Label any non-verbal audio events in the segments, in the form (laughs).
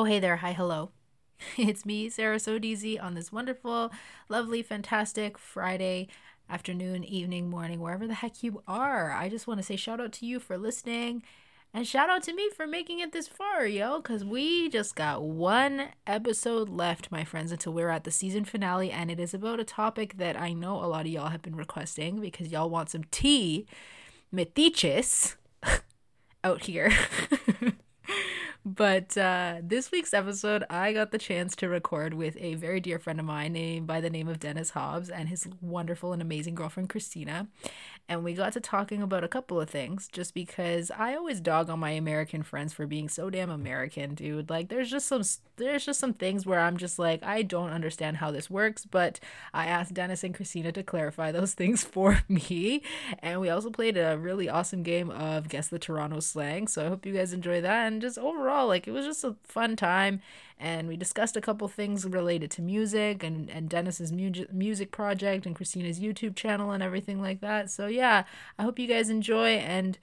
Oh, hey there. Hi, hello. (laughs) It's me, Sarah Sodizi, on this wonderful, lovely, fantastic Friday afternoon, evening, morning, wherever the heck you are. I just want to say shout out to you for listening and shout out to me for making it this far, yo, because we just got one episode left, my friends, until we're at the season finale. And it is about a topic that I know a lot of y'all have been requesting because y'all want some tea, metiches, (laughs) out here. (laughs) But uh, this week's episode, I got the chance to record with a very dear friend of mine named by the name of Dennis Hobbs and his wonderful and amazing girlfriend Christina. And we got to talking about a couple of things just because I always dog on my American friends for being so damn American, dude. Like there's just some there's just some things where I'm just like I don't understand how this works, but I asked Dennis and Christina to clarify those (laughs) things for me. And we also played a really awesome game of Guess the Toronto slang. So I hope you guys enjoy that and just overall like it was just a fun time. And we discussed a couple things related to music and, and Dennis's mu- music project and Christina's YouTube channel and everything like that. So, yeah, I hope you guys enjoy. And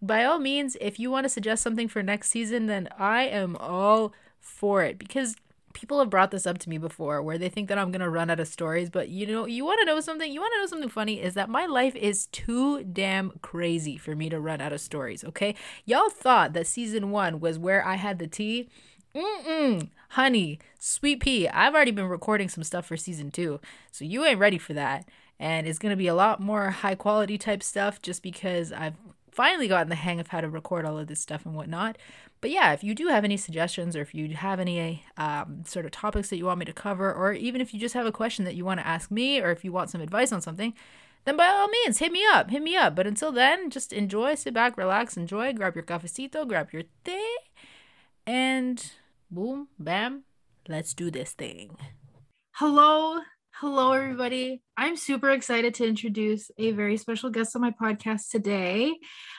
by all means, if you want to suggest something for next season, then I am all for it because people have brought this up to me before where they think that I'm gonna run out of stories, but you know, you wanna know something, you wanna know something funny is that my life is too damn crazy for me to run out of stories, okay? Y'all thought that season one was where I had the tea. Mm-mm, honey, sweet pea. I've already been recording some stuff for season two, so you ain't ready for that. And it's gonna be a lot more high quality type stuff just because I've finally gotten the hang of how to record all of this stuff and whatnot. But yeah, if you do have any suggestions or if you have any um, sort of topics that you want me to cover, or even if you just have a question that you want to ask me, or if you want some advice on something, then by all means, hit me up, hit me up. But until then, just enjoy, sit back, relax, enjoy, grab your cafecito, grab your tea, and boom, bam, let's do this thing. Hello, Hello, everybody. I'm super excited to introduce a very special guest on my podcast today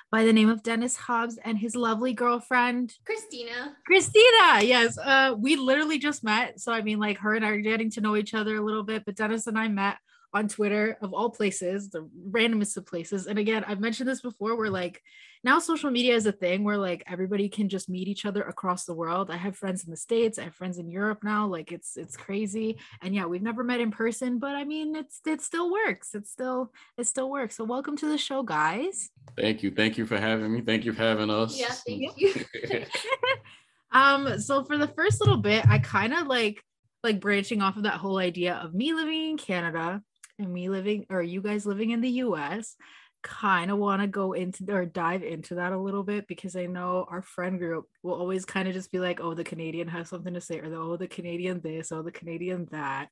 by the name of Dennis Hobbs and his lovely girlfriend, Christina. Christina, yes. Uh, we literally just met. So, I mean, like, her and I are getting to know each other a little bit, but Dennis and I met on Twitter of all places, the randomest of places. And again, I've mentioned this before we're like now social media is a thing where like everybody can just meet each other across the world. I have friends in the States, I have friends in Europe now. Like it's it's crazy. And yeah, we've never met in person, but I mean it's it still works. It still it still works. So welcome to the show, guys. Thank you. Thank you for having me. Thank you for having us. Yeah, thank you. (laughs) (laughs) um, so for the first little bit, I kind of like like branching off of that whole idea of me living in Canada and me living or you guys living in the US kind of want to go into or dive into that a little bit because I know our friend group will always kind of just be like, oh, the Canadian has something to say, or oh, the Canadian this, oh, the Canadian that.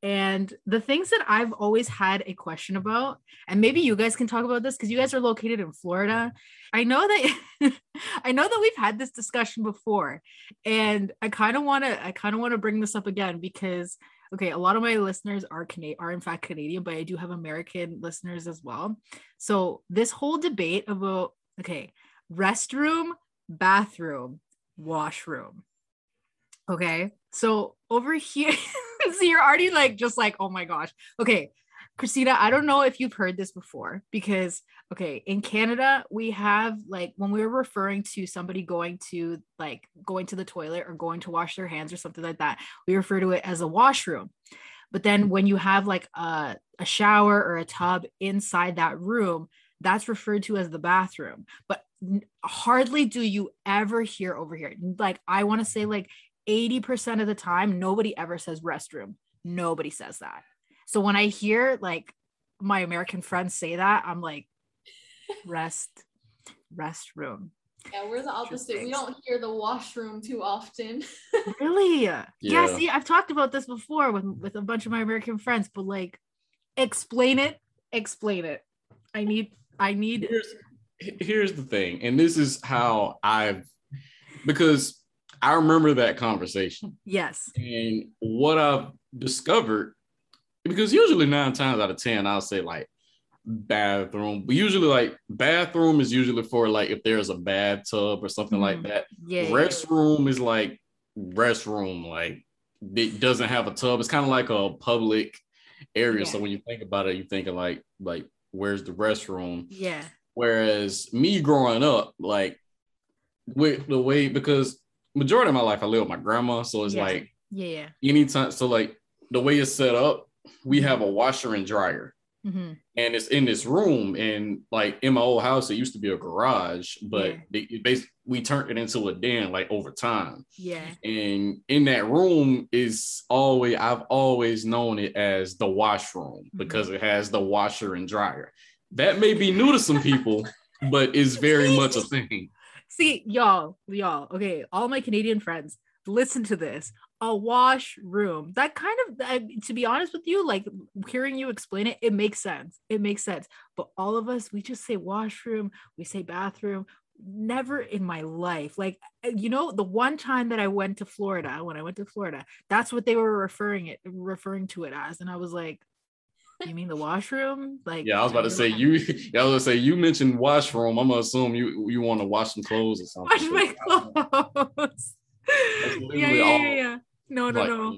And the things that I've always had a question about, and maybe you guys can talk about this because you guys are located in Florida. I know that (laughs) I know that we've had this discussion before, and I kind of want to I kind of want to bring this up again because okay, a lot of my listeners are Canadian, are in fact Canadian, but I do have American listeners as well. So this whole debate about okay, restroom, bathroom, washroom. Okay, so over here, (laughs) so you're already like just like oh my gosh. Okay, Christina, I don't know if you've heard this before because, okay, in Canada, we have like when we're referring to somebody going to like going to the toilet or going to wash their hands or something like that, we refer to it as a washroom. But then when you have like a, a shower or a tub inside that room, that's referred to as the bathroom. But hardly do you ever hear over here. Like, I want to say like 80% of the time, nobody ever says restroom. Nobody says that. So when I hear like my American friends say that, I'm like, rest, rest room. Yeah, we're the opposite. We don't hear the washroom too often. (laughs) really? Yeah. yeah. See, I've talked about this before with with a bunch of my American friends, but like, explain it. Explain it. I need. I need. Here's, here's the thing, and this is how I've because I remember that conversation. Yes. And what I've discovered because usually nine times out of ten I'll say like bathroom, but usually like bathroom is usually for like if there's a bathtub or something mm-hmm. like that. Yeah. Restroom is like restroom, like it doesn't have a tub. It's kind of like a public area. Yeah. So when you think about it, you think of like like where's the restroom? Yeah. Whereas me growing up, like with the way because majority of my life I live with my grandma, so it's Yeah. like Yeah. anytime. So like the way it's set up, we have a washer and dryer, hmm and it's in this room. And like in my old house, it used to be a garage, but Yeah. they, we turned it into a den like over time. Yeah. And in that room is always I've always known it as the washroom Mm-hmm. because it has the washer and dryer. That may be new to some people, (laughs) but it's very much a thing. See, y'all, y'all, okay, all my Canadian friends, listen to this. A washroom. That kind of, I, to be honest with you, like hearing you explain it, it makes sense. It makes sense. But all of us, we just say washroom, we say bathroom. Never in my life. Like, uh, you know, the one time that I went to Florida, when I went to Florida, that's what they were referring it, referring to it as. And I was like, you mean the washroom? Like, Yeah, I was about to say you. (laughs) Yeah, I was gonna say you mentioned washroom. I'm gonna assume you you want to wash some clothes or (laughs) something. wash my (laughs) clothes. yeah, yeah, yeah, yeah. No, no, like, no.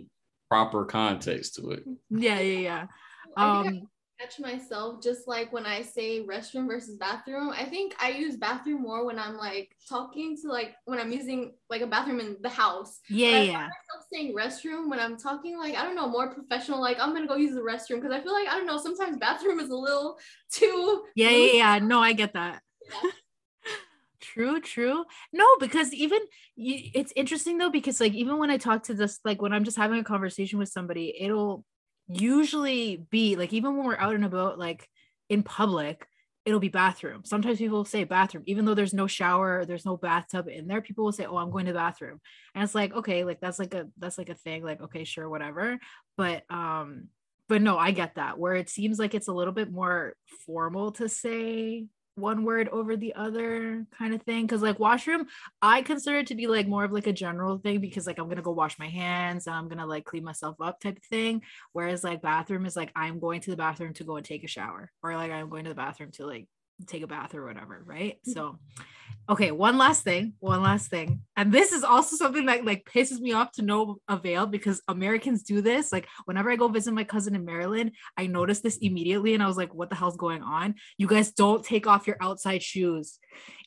Proper context to it. Yeah, yeah, yeah. I think Um, I catch myself just like when I say restroom versus bathroom. I think I use bathroom more when I'm like talking to like when I'm using like a bathroom in the house. yeah, But I yeah. find myself saying restroom when I'm talking like I don't know more professional. Like I'm gonna go use the restroom because I feel like I don't know sometimes bathroom is a little (laughs) too. Yeah, yeah, yeah. No, I get that. Yeah. True, true. No, because even you, it's interesting though, because like even when I talk to this, like when I'm just having a conversation with somebody, it'll usually be like even when we're out and about, like in public, it'll be bathroom. Sometimes people will say bathroom, even though there's no shower, there's no bathtub in there. People will say, "Oh, I'm going to the bathroom," and it's like, okay, like that's like a that's like a thing. Like, okay, sure, whatever. But um, but no, I get that. Where it seems like it's a little bit more formal to say one word over the other kind of thing. Because like washroom i consider it to be like more of like a general thing because like i'm gonna go wash my hands and i'm gonna like clean myself up type of thing. Whereas like bathroom is like i'm going to the bathroom to go and take a shower or like i'm going to the bathroom to like take a bath or whatever right? Mm-hmm. So okay one last thing one last thing. And this is also something that like pisses me off to no avail because americans do this. Like whenever i go visit my cousin in maryland i noticed this immediately and i was like what the hell's going on? You guys don't take off your outside shoes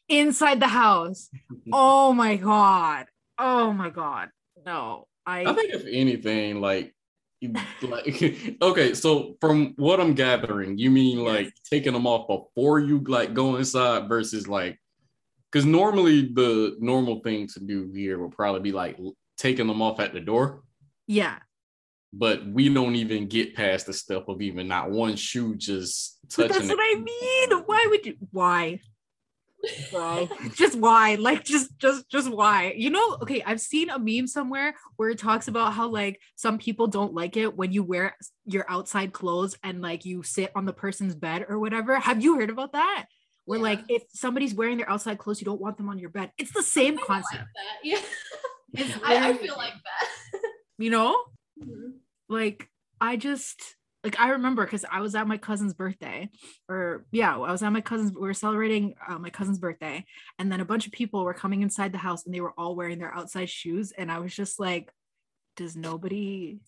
inside the house. (laughs) Oh my god. Oh my god. No I i think if anything, like, (laughs) like okay, so from what I'm gathering, you mean Yes. like taking them off before you like go inside versus like, because normally the normal thing to do here would probably be like taking them off at the door, yeah but we don't even get past the step of even not one shoe just but touching. that's what i mean why would you why why just why like just just just why you know okay i've seen a meme somewhere where it talks about how like some people don't like it when you wear your outside clothes and like you sit on the person's bed or whatever have you heard about that where Yeah. like if somebody's wearing their outside clothes you don't want them on your bed it's the same I concept Like that. Yeah. I, I feel like that. you know Mhm. like I just like I remember because I was at my cousin's birthday, or yeah, I was at my cousin's. We were celebrating uh, my cousin's birthday, and then a bunch of people were coming inside the house, and they were all wearing their outside shoes, and I was just like, "Does nobody?"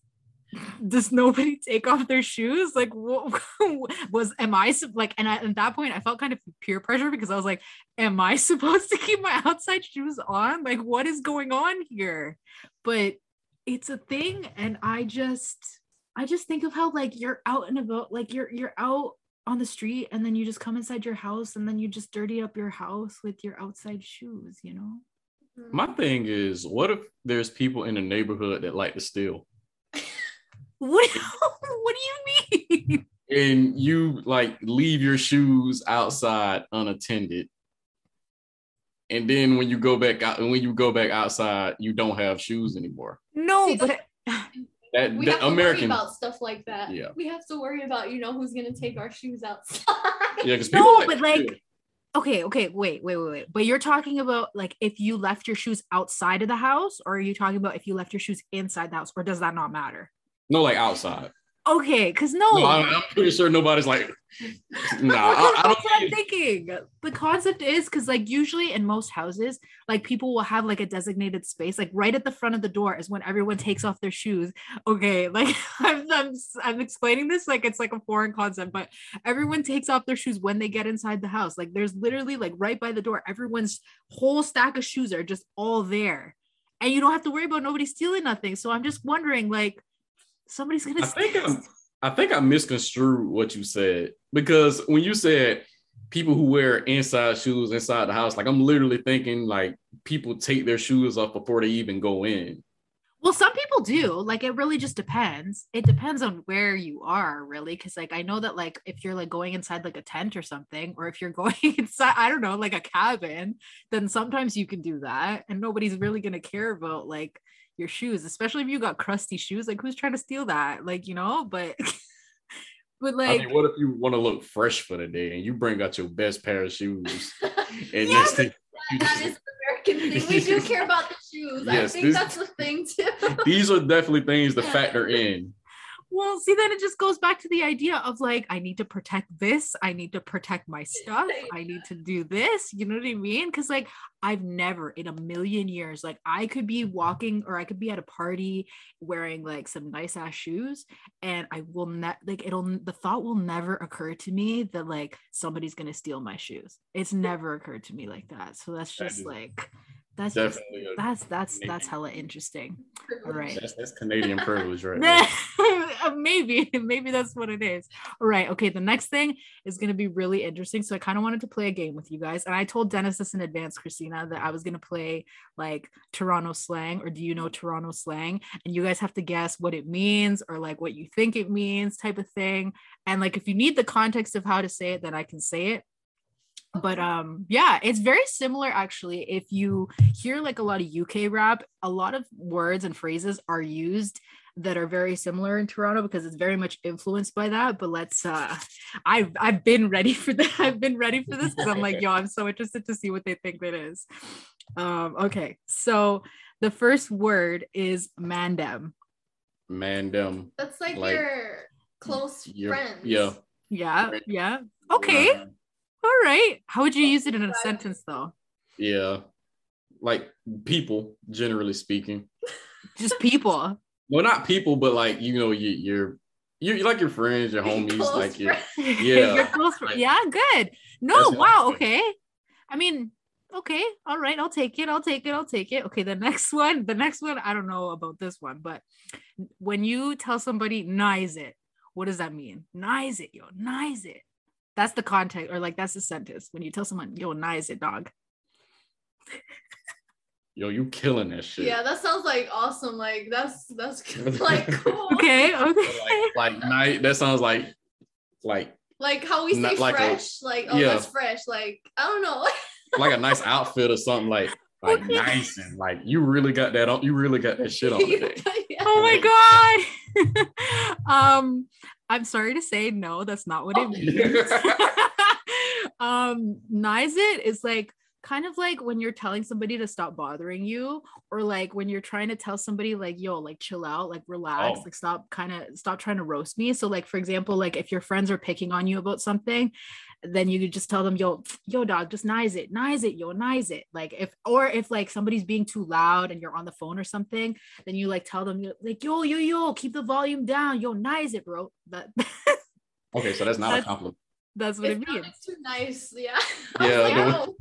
(laughs) Does nobody take off their shoes? Like, what (laughs) was am I like? And I, at that point, I felt kind of peer pressure because I was like, "Am I (laughs) supposed to keep my outside shoes on? Like, what is going on here?" But it's a thing and i just i just think of how like you're out and about like you're you're out on the street and then you just come inside your house and then you just dirty up your house with your outside shoes you know. My thing is, what if there's people in the neighborhood that like to steal? (laughs) what, (laughs) what do you mean and you like leave your shoes outside unattended and then when you go back out and when you go back outside you don't have shoes anymore no See, but that, We that have to american worry about stuff like that. Yeah. We have to worry about, you know, who's gonna take our shoes (laughs) outside. yeah because no but like okay okay wait wait wait wait but you're talking about like if you left your shoes outside of the house or are you talking about if you left your shoes inside the house or does that not matter no like outside okay because no, no, I'm, I'm pretty sure nobody's like (laughs) nah I, I don't that's what I'm think- thinking. The concept is because, like, usually in most houses, like people will have like a designated space, like right at the front of the door is when everyone takes off their shoes. Okay, (laughs) like I'm, I'm I'm explaining this like it's like a foreign concept, but everyone takes off their shoes when they get inside the house. Like there's literally like right by the door, everyone's whole stack of shoes are just all there. and you don't have to worry about nobody stealing nothing. So I'm just wondering, like, somebody's gonna I think. I'm, I think I misconstrued what you said because when you said people who wear inside shoes inside the house, like I'm literally thinking like people take their shoes off before they even go in. Well, some people do. Like it really just depends. It depends on where you are, really. Cause like I know that like if you're like going inside like a tent or something, or if you're (laughs) going inside, I don't know, like a cabin, then sometimes you can do that. And nobody's really gonna care about like your shoes, especially if you got crusty shoes. Like who's trying to steal that? Like, you know, but (laughs) but I like mean, what if you want to look fresh for the day and you bring out your best pair of shoes (laughs) and Yeah, next thing that is an American thing. We do (laughs) care about the shoes. I Yes, think this- that's the thing too. these are definitely things to factor in. Well, see, then it just goes back to the idea of like, I need to protect this. I need to protect my stuff. I need to do this. You know what I mean? Because, like, I've never in a million years, like, I could be walking or I could be at a party wearing like some nice ass shoes, and I will not, like, it'll, the thought will never occur to me that like somebody's going to steal my shoes. It's never occurred to me like that. So that's just like, that's just, Definitely, a, that's, that's, that's hella interesting. All right. that's, that's Canadian privilege right (laughs) uh, maybe maybe that's what it is. All right okay the next thing is going to be really interesting so i kind of wanted to play a game with you guys and i told dennis this in advance christina that i was going to play like toronto slang or do you know toronto slang? And you guys have to guess what it means or like what you think it means type of thing. And like if you need the context of how to say it then i can say it but um yeah it's very similar actually. If you hear like a lot of uk rap a lot of words and phrases are used that are very similar in toronto because it's very much influenced by that but let's uh i've i've been ready for that (laughs) i've been ready for this because i'm like (laughs) yo i'm so interested to see what they think it is. Um okay so the first word is mandem. Man, them. That's like, Like, your close your- friends. yeah. yeah. Yeah. Okay all right how would you use it in a sentence though yeah. Like people, generally speaking. just people (laughs) Well, not people, but like you know, you, you're you like your friends, your homies, Close like your friends. (laughs) Yeah. Your close fri- Like- yeah, good. No, wow, okay. I mean, okay, all right, I'll take it. I'll take it. I'll take it. Okay, the (laughs) next one, the next one, I don't know about this one, but when you tell somebody nice it, what does that mean? Nice it, yo, nice it. That's the context, or like that's the sentence. When you tell someone, yo, nice it, dog. (laughs) yo, you killing that shit. Yeah, that sounds like awesome. Like that's that's (laughs) (laughs) like cool. Okay, okay. Like, like night. That sounds like like Like how we say Not like a- fresh. like oh, yeah. that's fresh. Like I don't know. like a nice outfit or something like like Okay. nice and like you really got that on. You really got that shit (laughs) on today. Yeah. Oh my god. (laughs) um, I'm sorry to say no, that's not what it Oh. means. (laughs) um, nice it is like kind of like when you're telling somebody to stop bothering you, or like when you're trying to tell somebody like, yo, like chill out, like relax, Oh. like stop kind of stop trying to roast me. So, like, for example, like if your friends are picking on you about something, then you could just tell them, yo, yo, dog, just nice it, nice it, yo, nice it. Like if or if like somebody's being too loud and you're on the phone or something, then you like tell them like, yo, yo, yo, keep the volume down, yo, nice it, bro. That Okay, so that's not a compliment. That's what It it means. sounded too nice. Yeah. (laughs) Yeah, like, the- oh.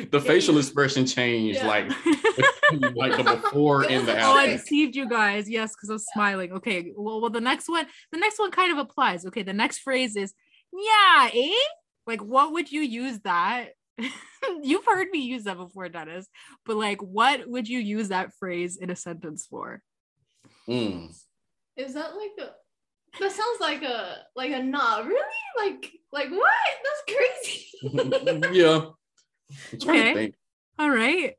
(laughs) The facial expression changed Yeah. like (laughs) like the before and the after. Oh, I deceived you guys. Yes, because I was smiling. Okay. Well, well, the next one, the next one kind of applies. Okay, the next phrase is yeah, eh? Like, what would you use that? You've heard me use that before, Dennis. But like, what would you use that phrase in a sentence for? Mm. Is that like a that sounds like a like a nah, really? Like like what? That's crazy. (laughs) (laughs) yeah. I'm Okay. All right.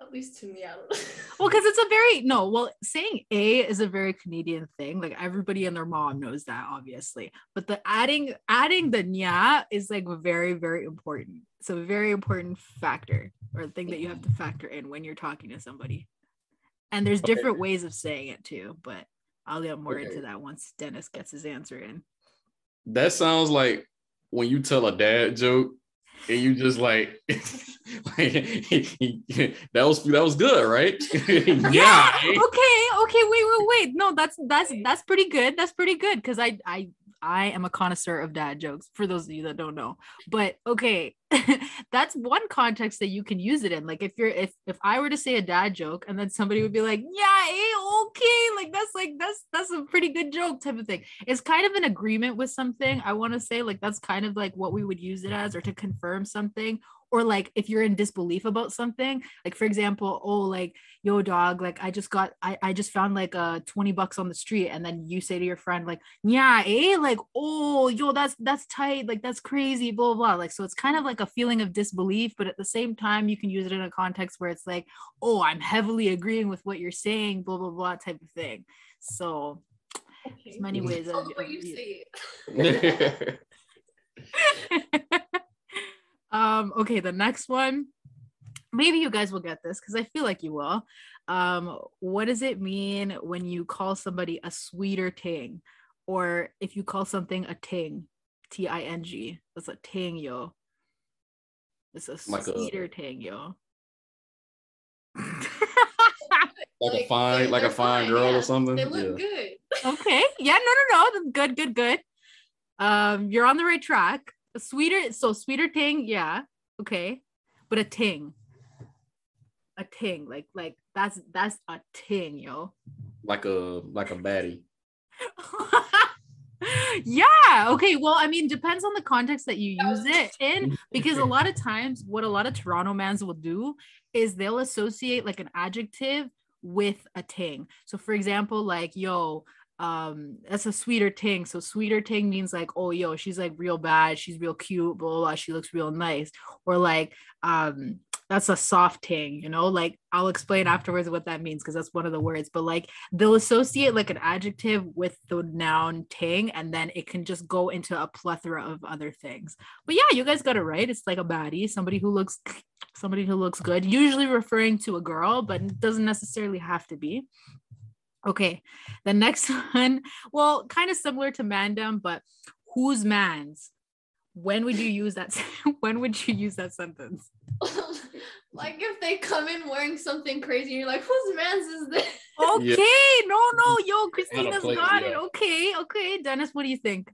At least to me, I don't (laughs) know. Well, because it's a very no. Well, saying a is a very Canadian thing. Like everybody and their mom knows that, obviously. But the adding adding the nya is like very very important. So a very important factor or thing that you have to factor in when you're talking to somebody. And there's Okay. different ways of saying it too. But I'll get more Okay. into that once Dennis gets his answer in. That sounds like when you tell a dad joke and you just like, (laughs) like (laughs) that was that was good, right? (laughs) yeah eh? okay okay wait wait wait no that's that's that's pretty good that's pretty good because i i I am a connoisseur of dad jokes, for those of you that don't know. But okay, (laughs) that's one context that you can use it in. Like if you're if if I were to say a dad joke and then somebody would be like, yeah, okay, like that's like that's that's a pretty good joke type of thing. It's kind of an agreement with something. I want to say like that's kind of like what we would use it as or to confirm something or like if you're in disbelief about something like for example oh like yo dog like i just got i, I just found like uh 20 bucks on the street and then you say to your friend like yeah eh? Like oh yo that's that's tight like that's crazy blah, blah blah. Like so it's kind of like a feeling of disbelief but at the same time you can use it in a context where it's like oh i'm heavily agreeing with what you're saying blah blah blah type of thing. So Okay. there's many ways of, Tell what you u- say. (laughs) (laughs) (laughs) um okay the next one. Maybe you guys will get this because i feel like you will. Um what does it mean when you call somebody a sweeter ting? Or if you call something a ting t-i-n-g that's a ting yo. It's a Like a- sweeter ting yo. (laughs) Like a fine, they- like a they're fine fine, girl yeah. or something. They look yeah. good. okay. Yeah no no no. Good good good. Um you're on the right track a sweeter so sweeter ting yeah okay. But a ting. A ting like like that's that's a ting yo. Like a like a baddie. (laughs) yeah okay well i mean depends on the context that you use it in because a lot of times what a lot of toronto mans will do is they'll associate like an adjective with a ting. So for example like yo um that's a sweeter ting so sweeter ting means like oh yo she's like real bad she's real cute blah blah, blah she looks real nice. Or like um that's a soft ting you know? Like i'll explain afterwards what that means because that's one of the words. But like they'll associate like an adjective with the noun ting and then it can just go into a plethora of other things. But yeah you guys got it right it's like a baddie somebody who looks somebody who looks good usually referring to a girl but it doesn't necessarily have to be okay the next (laughs) one well kind of similar to mandem but whose man's when would you use that (laughs) when would you use that sentence (laughs) like if they come in wearing something crazy, you're like, whose man's is this? okay no no yo christina's place, got it okay okay dennis what do you think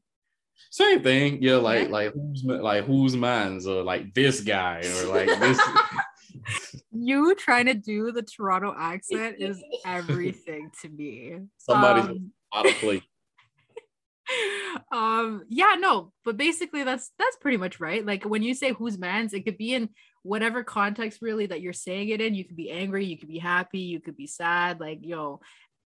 Same thing. Yeah, like Yeah. like who's ma- like whose minds or like this guy or like this. You trying to do the Toronto accent is (laughs) everything to me. Somebody's Um, out of place. (laughs) um yeah no but basically that's that's pretty much right like when you say who's man's it could be in whatever context really that you're saying it in you could be angry you could be happy you could be sad like yo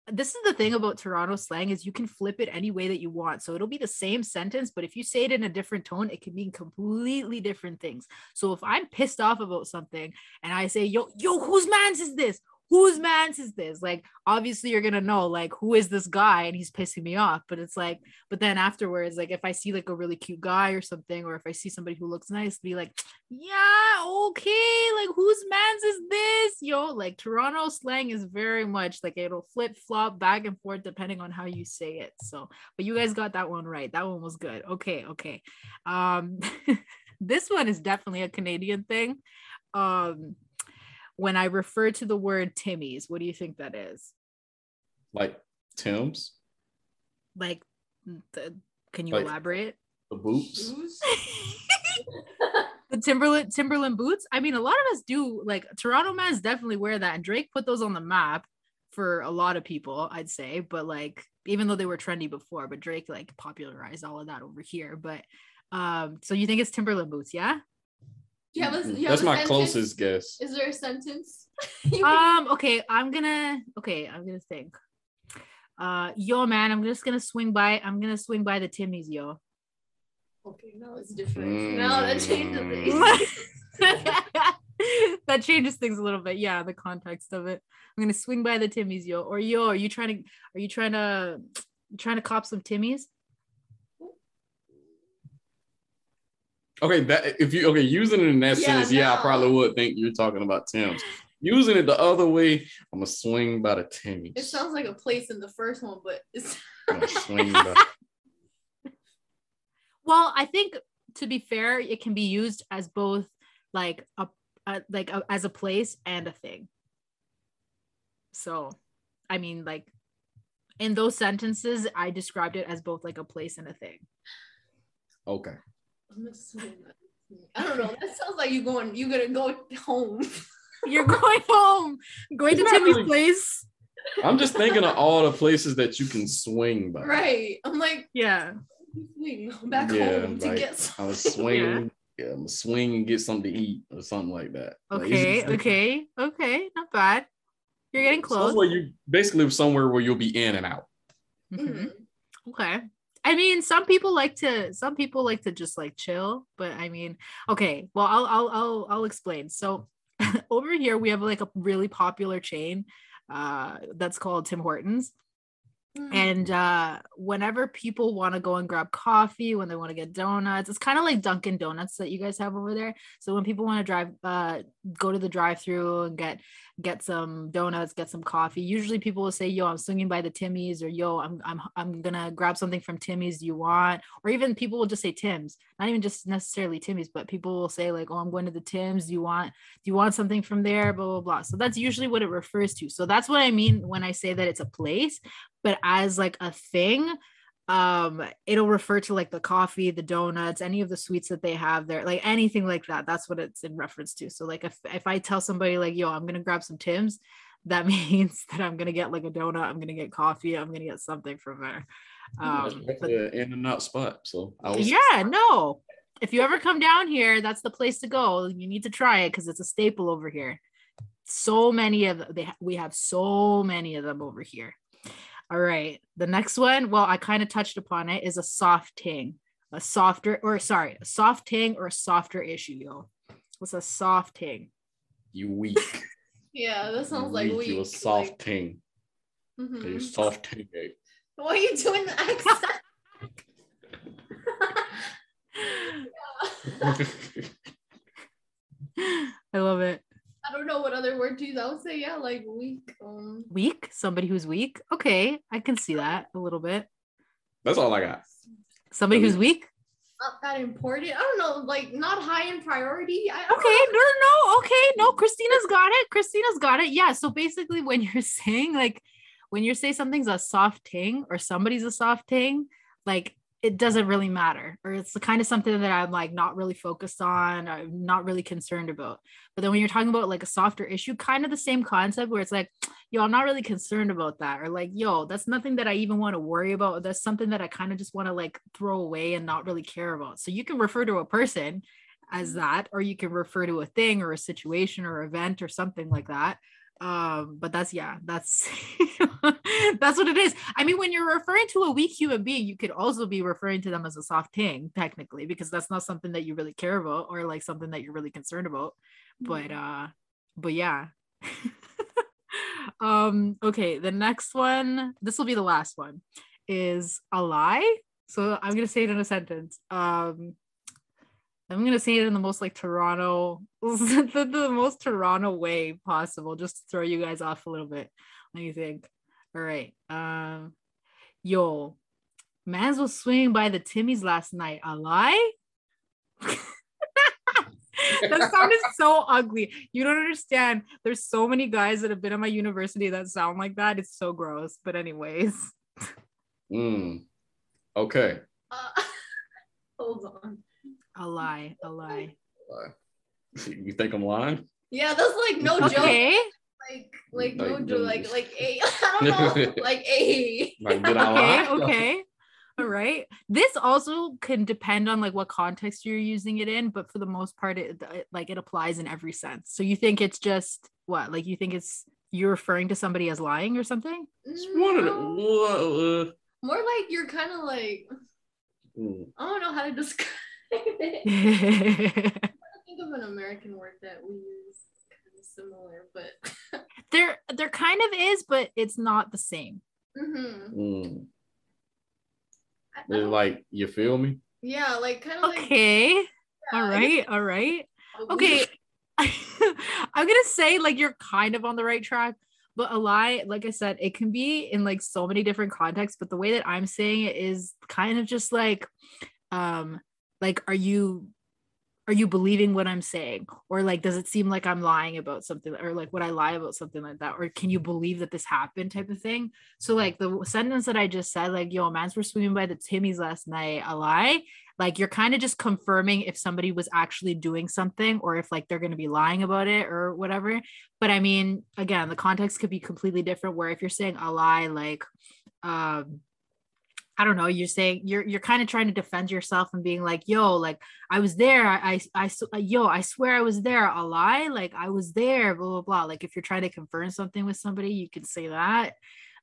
this is the thing about Toronto slang is you can flip it any way that you want. So it'll be the same sentence, but if you say it in a different tone, it can mean completely different things. So if I'm pissed off about something and I say, yo, yo, whose man's is this? Whose man's is this? Like, obviously you're gonna know, like, who is this guy? And he's pissing me off. But it's like, but then afterwards, like if I see like a really cute guy or something, or if I see somebody who looks nice, be like, yeah, okay, like whose man's is this? Yo, like Toronto slang is very much like it'll flip flop back and forth depending on how you say it. So, but you guys got that one right. That one was good. Okay, okay. Um, (laughs) this one is definitely a Canadian thing. Um, when I refer to the word Timmy's, what do you think that is? Like Timbs? Like, the, can you Like- elaborate? the boots. (laughs) (laughs) The Timberland Timberland boots. I mean, a lot of us do like Toronto mans definitely wear that, and Drake put those on the map for a lot of people, I'd say. But like, even though they were trendy before, but Drake like popularized all of that over here. But um, so you think it's Timberland boots, yeah? Do you have a, you That's a my sentence? closest guess. Is there a sentence? (laughs) Um, okay, I'm gonna okay, I'm gonna think. Uh, yo, man, I'm just gonna swing by. I'm gonna swing by the Timmy's, yo. okay, now it's different. Now that changes (laughs) things. that changes things a little bit. Yeah, the context of it. I'm gonna swing by the Timmy's, yo. Or yo, are you trying to are you trying to you trying to cop some Timmy's? Okay, that if you okay using it in that Yeah, sentence, yeah, I probably would think you're talking about Tim's. Using it the other way, I'm gonna swing by the Timmy's. It sounds like a place in the first one, but it's (laughs) swing by. Well, I think to be fair, it can be used as both like a, a like a, as a place and a thing. So, I mean, like in those sentences, I described it as both like a place and a thing. Okay. I'm gonna swing that. I don't know. That sounds like you're going. You're gonna go home. (laughs) You're going home, going to Not Timmy's really. place. I'm just thinking of all the places that you can swing by. right. I'm like Yeah. swing back Yeah, home to like, get. I was something. swinging. Yeah, I'm gonna swing and get something to eat or something like that. Okay. just- Okay. Okay. Not bad. You're getting close. Sounds like you basically somewhere where you'll be in and out. Mhm. Mhm. Okay. I mean, some people like to some people like to just like chill, but I mean, okay. Well, I'll I'll I'll I'll explain. So (laughs) over here we have like a really popular chain uh that's called Tim Hortons. Mhm. And uh whenever people want to go and grab coffee, when they want to get donuts, it's kind of like Dunkin' Donuts that you guys have over there. So when people want to drive uh go to the drive-through and get get some donuts, get some coffee, usually people will say, "Yo, I'm swinging by the Timmy's," or "Yo, I'm I'm I'm to grab something from Timmy's, do you want?" Or even people will just say Tim's. Not even just necessarily Timmy's, but people will say like, "Oh, I'm going to the Tim's, do you want do you want something from there?" blah blah blah. So that's usually what it refers to. So that's what I mean when I say that it's a place but as like a thing um it'll refer to like the coffee the donuts any of the sweets that they have there like anything like that. That's what it's in reference to. So like if, if i tell somebody like yo i'm gonna grab some tims (laughs) that means that i'm gonna get like a donut i'm gonna get coffee i'm gonna get something from there. Um but in and out spot. So I was yeah no. If you ever come down here that's the place to go. You need to try it because it's a staple over here. So many of they ha- we have so many of them over here all right the next one well i kind of touched upon it is a soft ting a softer or sorry a soft ting or a softer issue yo what's a soft ting you weak. (laughs) Yeah, that You sounds like weak. You a soft ting. Like, mhm. You soft ting. Why are you doing the accent? (laughs) (laughs) i love it I don't know what other word to use. I would say yeah, like weak. Um, weak somebody who's weak okay i can see that a little bit That's all I got. somebody who's weak not that important. I don't know, like not high in priority. I, I Okay, know. no, no, no. Okay, no, Christina's got it. Christina's got it. Yeah. So basically, (laughs) when you're saying like, when you say something's a soft ting or somebody's a soft ting, like it doesn't really matter, or it's the kind of something that I'm like not really focused on, or not really concerned about. But then when you're talking about like a softer issue, kind of the same concept where it's like, yo, I'm not really concerned about that, or like, yo, that's nothing that I even want to worry about. That's something that I kind of just want to like throw away and not really care about. So you can refer to a person as mm-hmm. that or you can refer to a thing or a situation or event or something like that um but that's yeah that's (laughs) that's what it is. I mean when you're referring to a weak human being you could also be referring to them as a soft thing technically because that's not something that you really care about or like something that you're really concerned about. But uh but yeah. (laughs) Um okay the next one this will be the last one is a lie. So i'm gonna say it in a sentence. Um i'm gonna say it in the most like toronto (laughs) the, the most toronto way possible just to throw you guys off a little bit let me think all right um yo mans was swinging by the timmy's last night a lie (laughs) that sounded so ugly. You don't understand. There's so many guys that have been at my university that sound like that. It's so gross. But anyways, Mm. Okay. Uh, (laughs) hold on. A lie, a lie. You think I'm lying? Yeah, that's like no joke. Okay. Like like no Like, joke. Like like a (laughs) I don't know. (laughs) like a. Like, did I Okay. lie? Okay. All right. This also can depend on like what context you're using it in, but for the most part, it, it like it applies in every sense. So you think it's just what? Like you think it's you're referring to somebody as lying or something? Just No, More like you're kind of like mm. I don't know how to describe it. I there think (laughs) (laughs) of an American word that we use kind of similar, but (laughs) there there kind of is, but it's not the same. hmm Mm. I, I It's don't- like you feel me? yeah, like kind of like Okay. yeah, All I right. All right. Okay. I'm gonna say like you're kind of on the right track, but a lie, like I said, it can be in like so many different contexts. But the way that I'm saying it is kind of just like, um, like are you are you believing what I'm saying? Or like, does it seem like I'm lying about something or like would I lie about something like that? Or can you believe that this happened type of thing? So like the sentence that I just said, like, yo, mans were swimming by the Timmys last night, a lie. Like you're kind of just confirming if somebody was actually doing something or if like they're going to be lying about it or whatever. But I mean, again, the context could be completely different where if you're saying a lie, like, um, I don't know, you're saying you're you're kind of trying to defend yourself and being like, yo, like I was there. I, I, I, yo, I swear I was there. A lie? Like I was there, blah, blah, blah. Like if you're trying to confirm something with somebody, you can say that.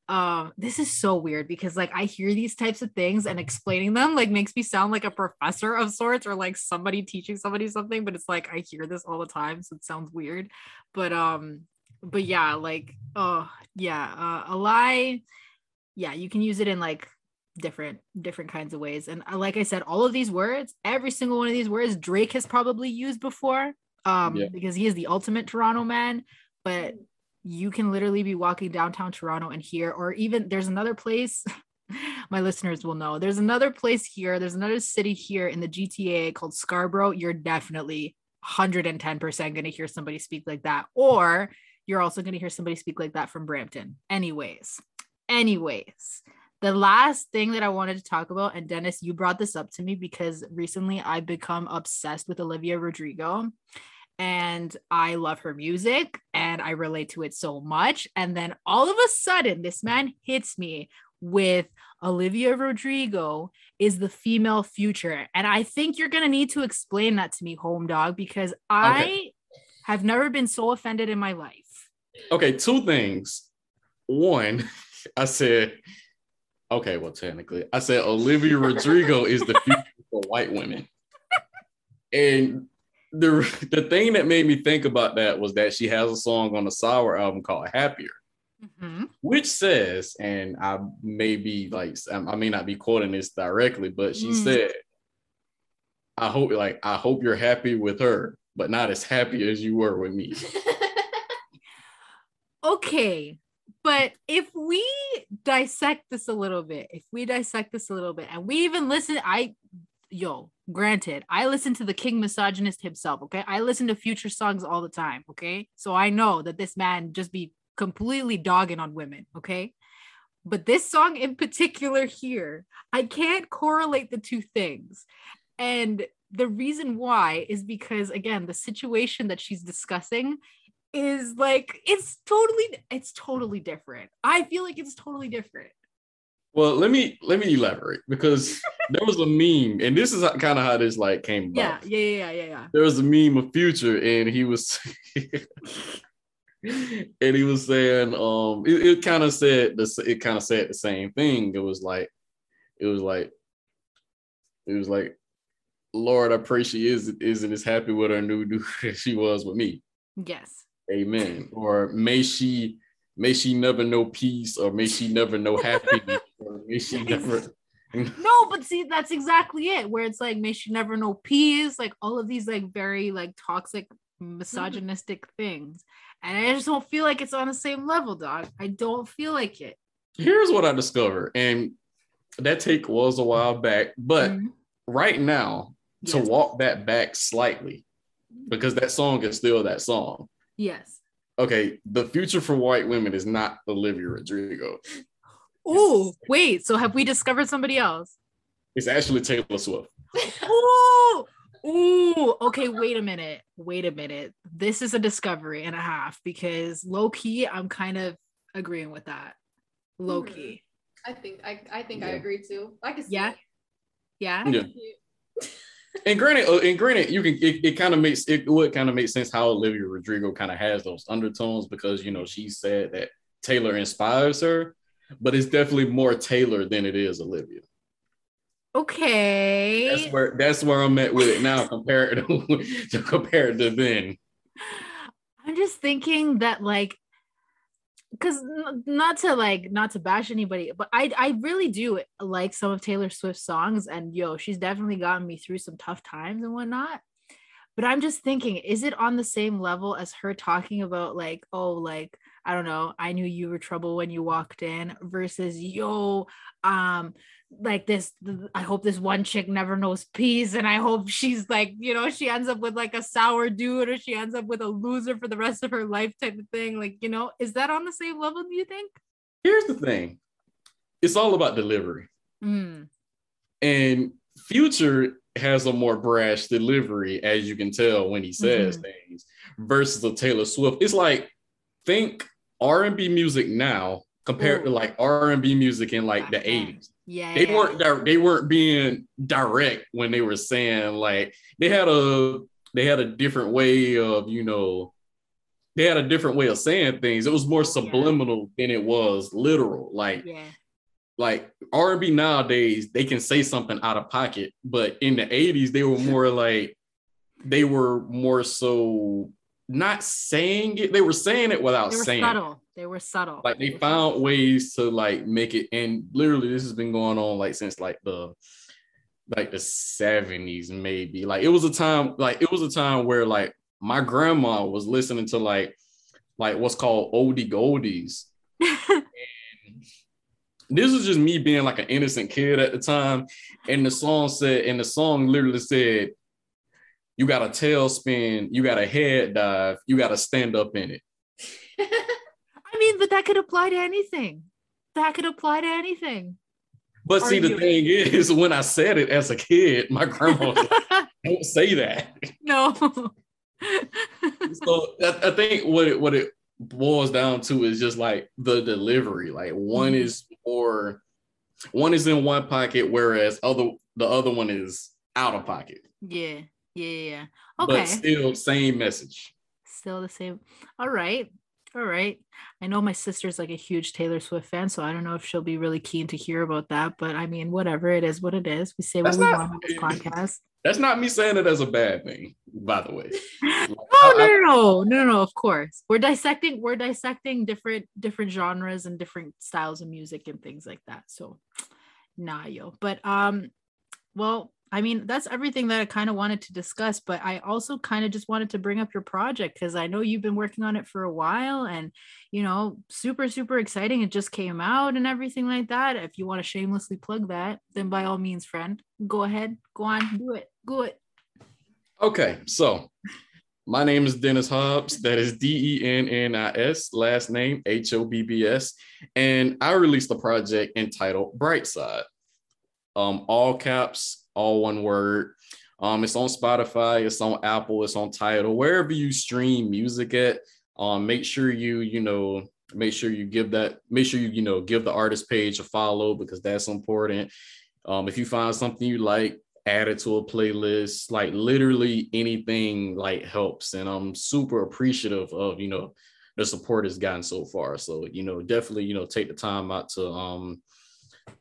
Um, this is so weird because like I hear these types of things and explaining them like makes me sound like a professor of sorts or like somebody teaching somebody something, but it's like I hear this all the time, so it sounds weird. But um, but yeah, like oh yeah, uh, a lie, yeah, you can use it in like different different kinds of ways. And uh, like i said all of these words every single one of these words drake has probably used before um yeah. because he is the ultimate toronto man. But you can literally be walking downtown toronto and hear or even there's another place (laughs) my listeners will know there's another place here there's another city here in the gta called scarborough. You're definitely 110% going to hear somebody speak like that or you're also going to hear somebody speak like that from brampton. Anyways anyways the last thing that I wanted to talk about, and Dennis, you brought this up to me because recently I've become obsessed with Olivia Rodrigo and I love her music and I relate to it so much. And then all of a sudden, this man hits me with Olivia Rodrigo is the female future. And I think you're going to need to explain that to me, home dog, because I okay. have never been so offended in my life. Okay, two things. One, (laughs) I said, Okay, well, technically, I said Olivia Rodrigo is the future for white women. And the the thing that made me think about that was that she has a song on the Sour album called Happier, mm-hmm. which says, and I may be like, I may not be quoting this directly, but she mm. said, "I hope, like, I hope you're happy with her, but not as happy as you were with me." (laughs) okay, but if we dissect this a little bit, if we dissect this a little bit, and we even listen, I, yo, granted, I listen to the king misogynist himself. Okay, I listen to future songs all the time. Okay, so I know that this man just be completely dogging on women. Okay, but this song in particular here, I can't correlate the two things, and the reason why is because again the situation that she's discussing is like it's totally it's totally different. I feel like it's totally different. Well, let me let me elaborate because (laughs) there was a meme, and this is kind of how this like came about. Yeah, yeah, yeah, yeah, yeah. There was a meme of Future, and he was, (laughs) and he was saying, um, it, it kind of said this, it kind of said the same thing. It was like, it was like, it was like, Lord, I pray she is isn't as happy with her new (laughs) dude as she was with me. Yes. Amen. Or may she may she never know peace, or may she never know happiness, (laughs) or may she never. (laughs) no, but see, that's exactly it. Where it's like, may she never know peace, like all of these like very like toxic, misogynistic mm-hmm. things, and I just don't feel like it's on the same level, dog. I don't feel like it. Here's what I discovered, and that take was a while back, but mm-hmm. right now yes. to walk that back slightly, because that song is still that song. Yes. Okay, the future for white women is not Olivia Rodrigo. Oh, wait. So have we discovered somebody else? It's actually Taylor Swift. (laughs) oh, Ooh, okay, wait a minute. Wait a minute. This is a discovery and a half because low key, I'm kind of agreeing with that. Low key. Hmm. I think I, I think yeah. I agree too. I can yeah. Yeah. Yeah (laughs) and granted, uh, and granted, you can it, it kind of makes it would kind of make sense how Olivia Rodrigo kind of has those undertones because you know she said that Taylor inspires her, but it's definitely more Taylor than it is Olivia. Okay. That's where that's where I'm at with it now compared (laughs) to, to compared to then. I'm just thinking that like because not to like not to bash anybody but i i really do like some of taylor swift's songs and yo she's definitely gotten me through some tough times and whatnot. But i'm just thinking is it on the same level as her talking about like oh like I don't know, I knew you were trouble when you walked in versus yo, um, like this i hope this one chick never knows peace and i hope she's like you know she ends up with like a sour dude or she ends up with a loser for the rest of her life type of thing like you know is that on the same level do you think here's the thing it's all about delivery mm. and future has a more brash delivery as you can tell when he says mm-hmm. things versus a taylor swift it's like think r&b music now compared Ooh. to like r&b music in like the 80s yeah, they weren't they weren't being direct when they were saying like they had a they had a different way of you know they had a different way of saying things. It was more subliminal yeah. than it was literal. Like yeah. like R and B nowadays they can say something out of pocket, but in the '80s they were more like they were more so not saying it. They were saying it without saying subtle. it. They were subtle. Like they found ways to like make it, and literally this has been going on like since like the like the 70s, maybe. Like it was a time, like it was a time where like my grandma was listening to like like what's called oldie goldies. (laughs) this was just me being like an innocent kid at the time. And the song said, and the song literally said, you got a tailspin, you got a head dive, you got to stand up in it. (laughs) I mean, but that could apply to anything. That could apply to anything. But Are see, the thing is, when I said it as a kid, my grandma like, (laughs) don't say that. No. so I, I, think what it what it boils down to is just like the delivery. Like one mm-hmm. is more, one is in one pocket, whereas other the other one is out of pocket. Yeah, yeah, yeah. Okay. But still, same message. Still the same. All right all right. I know my sister's like a huge Taylor Swift fan, so I don't know if she'll be really keen to hear about that. But I mean, whatever it is, what it is. We say what we want on this (laughs) podcast. That's not me saying it as a bad thing, by the way. (laughs) no, no, no, no, no, no. Of course, we're dissecting. We're dissecting different different genres and different styles of music and things like that. So, nah, yo. But um, well, I mean, that's everything that I kind of wanted to discuss, but I also kind of just wanted to bring up your project because I know you've been working on it for a while and, you know, super, super exciting. It just came out and everything like that. If you want to shamelessly plug that, then by all means, friend, go ahead, go on, do it, do it. Okay. So my name is Dennis Hobbs. That is D E N N I S, last name H O B B S. And I released a project entitled Brightside. Um, all caps, all one word. Um, it's on Spotify, it's on Apple, it's on Tidal, wherever you stream music at. Um, make sure you, you know, make sure you give that, make sure you, you know, give the artist page a follow because that's important. Um, if you find something you like, add it to a playlist. Like literally anything like helps. And I'm super appreciative of, you know, the support has gotten so far. So, you know, definitely, you know, take the time out to um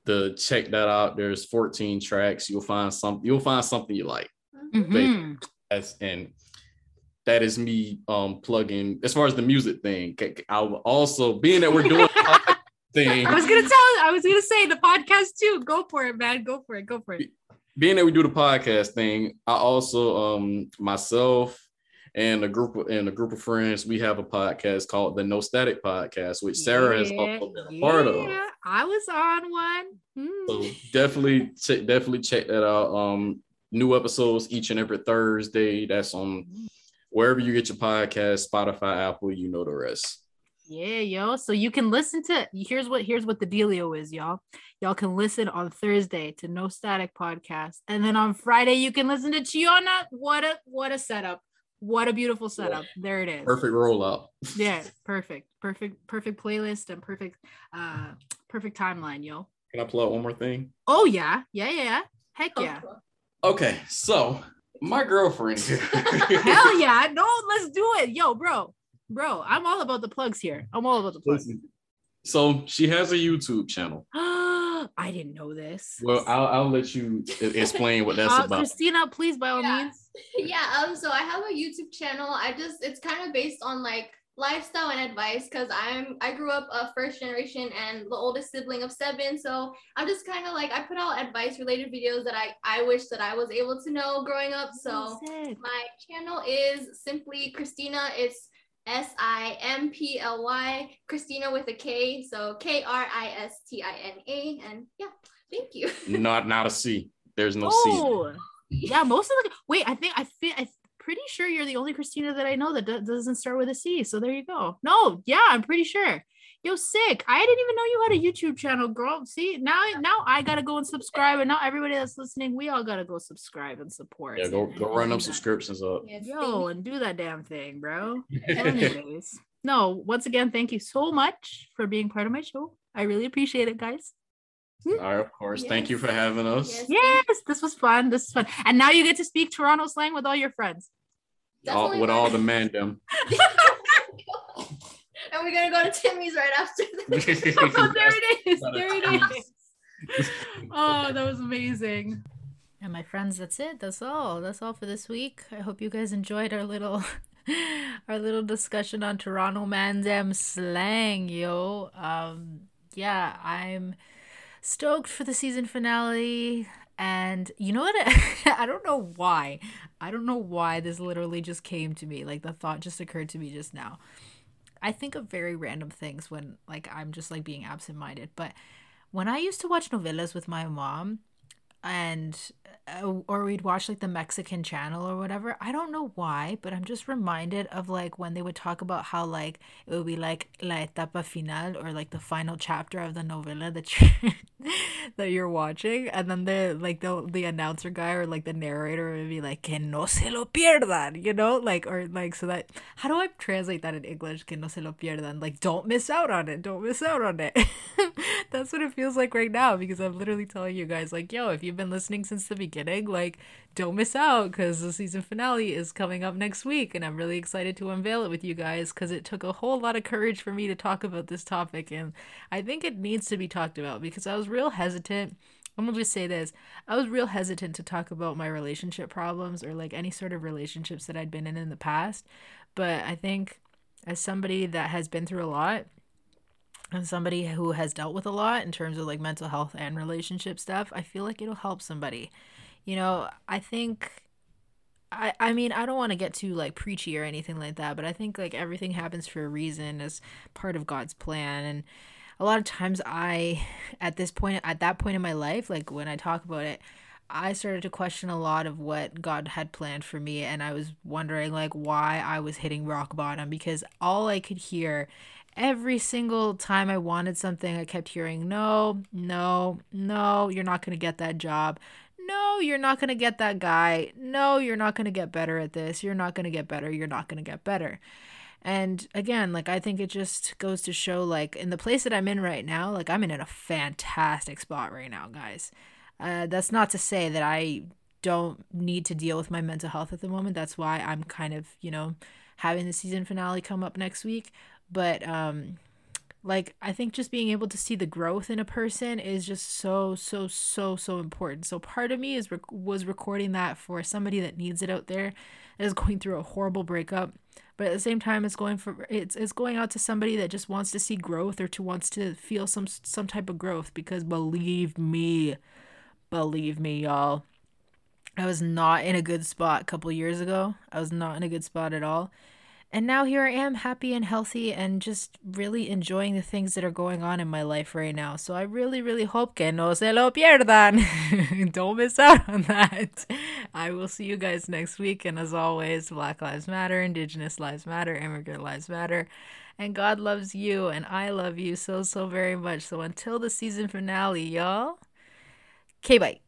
to check that out. There's 14 tracks. You'll find something. You'll find something you like. Mm-hmm. That's and that is me um plugging as far as the music thing. I'll also being that we're doing (laughs) thing. I was gonna tell. I was gonna say the podcast too. Go for it, man. Go for it. Go for it. Being that we do the podcast thing, I also um myself and a group and a group of friends, we have a podcast called the No Static Podcast, which Sarah yeah, has also been a part of. I was on one. Mm. So definitely, check, definitely check that out. Um, new episodes each and every Thursday. That's on wherever you get your podcast, Spotify, Apple. You know the rest. Yeah, yo. So you can listen to. Here's what. Here's what the dealio is, y'all. Y'all can listen on Thursday to No Static Podcast, and then on Friday you can listen to Chiona. What a what a setup. What a beautiful setup. There it is. Perfect rollout. (laughs) yeah, perfect. Perfect, perfect playlist and perfect uh perfect timeline, yo. Can I plug one more thing? Oh yeah. Yeah, yeah. Heck yeah. Okay, so my girlfriend here. (laughs) Hell (laughs) yeah. No, let's do it. Yo, bro. Bro, I'm all about the plugs here. I'm all about the plugs. Listen, so she has a YouTube channel. (gasps) (gasps) I didn't know this. Well, I'll, I'll let you explain what that's (laughs) uh, about. Kristina, please, by all yeah. means. (laughs) Yeah. Um. So I have a YouTube channel. I just it's kind of based on like lifestyle and advice because I'm I grew up a first generation and the oldest sibling of seven. So I'm just kind of like I put out advice related videos that I I wish that I was able to know growing up. So my channel is simply Kristina. It's S I M P L Y, Kristina with a K. So K R I S T I N A. And yeah, thank you. (laughs) Not not a C. There's no C. Oh, yeah. Most of the wait, I think I feel I'm pretty sure you're the only Kristina that I know that do- doesn't start with a C. So there you go. No, yeah, I'm pretty sure. Yo, sick. I didn't even know you had a YouTube channel, girl. See, now now I gotta go and subscribe, and now everybody that's listening, we all gotta go subscribe and support. Yeah, go and- go run do them subscriptions up. Yes, Yo, and do that damn thing, bro. (laughs) Anyways, no, once again, thank you so much for being part of my show. I really appreciate it, guys. All right, of course. Thank you for having us. Yes. Yes, this was fun. This is fun. And now you get to speak Toronto slang with all your friends. All, with all the learned- mandem. (laughs) and we're gonna go to Timmy's right after (laughs) this. oh, (laughs) there it is. There it is. (laughs) Oh, that was amazing. And my friends, that's it. That's all. That's all for this week. I hope you guys enjoyed our little our little discussion on Toronto Mandem slang, yo. Um yeah, I'm stoked for the season finale. And you know what? I don't know why. I don't know why this literally just came to me. Like the thought just occurred to me just now. I think of very random things when like I'm just like being absent-minded, but when I used to watch novelas with my mom and uh, or we'd watch like the Mexican channel or whatever, I don't know why, but I'm just reminded of like when they would talk about how like it would be like la etapa final or like the final chapter of the novela that you (laughs) that you're watching and then the like the the announcer guy or like the narrator would be like que no se lo pierdan, you know? Like or like so that how do I translate that in English? Que no se lo pierdan. Like don't miss out on it. Don't miss out on it. (laughs) That's what it feels like right now because I'm literally telling you guys like, yo, if you've been listening since the beginning, like don't miss out because the season finale is coming up next week and I'm really excited to unveil it with you guys because it took a whole lot of courage for me to talk about this topic and I think it needs to be talked about because I was real hesitant. I'm gonna just say this. I was real hesitant to talk about my relationship problems or like any sort of relationships that I'd been in in the past. But I think as somebody that has been through a lot and somebody who has dealt with a lot in terms of like mental health and relationship stuff, I feel like it'll help somebody. You know, I think I I mean, I don't want to get too like preachy or anything like that, but I think like everything happens for a reason as part of God's plan and a lot of times I at this point at that point in my life, like when I talk about it, I started to question a lot of what God had planned for me and I was wondering like why I was hitting rock bottom because all I could hear every single time I wanted something, I kept hearing, no, no, no, you're not going to get that job. No, you're not going to get that guy. No, you're not going to get better at this. You're not going to get better. You're not going to get better. And again, like, I think it just goes to show, like, in the place that I'm in right now, like, I'm in a fantastic spot right now, guys. Uh, that's not to say that I don't need to deal with my mental health at the moment. That's why I'm kind of, you know, having the season finale come up next week but um like i think just being able to see the growth in a person is just so so so so important. So part of me is rec- was recording that for somebody that needs it out there that is going through a horrible breakup but at the same time it's going for it's, it's going out to somebody that just wants to see growth or to wants to feel some some type of growth because believe me believe me y'all i was not in a good spot a couple years ago. I was not in a good spot at all and now here I am, happy and healthy, and just really enjoying the things that are going on in my life right now. So I really, really hope que no se lo pierdan. (laughs) Don't miss out on that. I will see you guys next week. And as always, Black Lives Matter, Indigenous Lives Matter, Immigrant Lives Matter. And God loves you, and I love you so, so very much. So until the season finale, y'all. Okay, bye.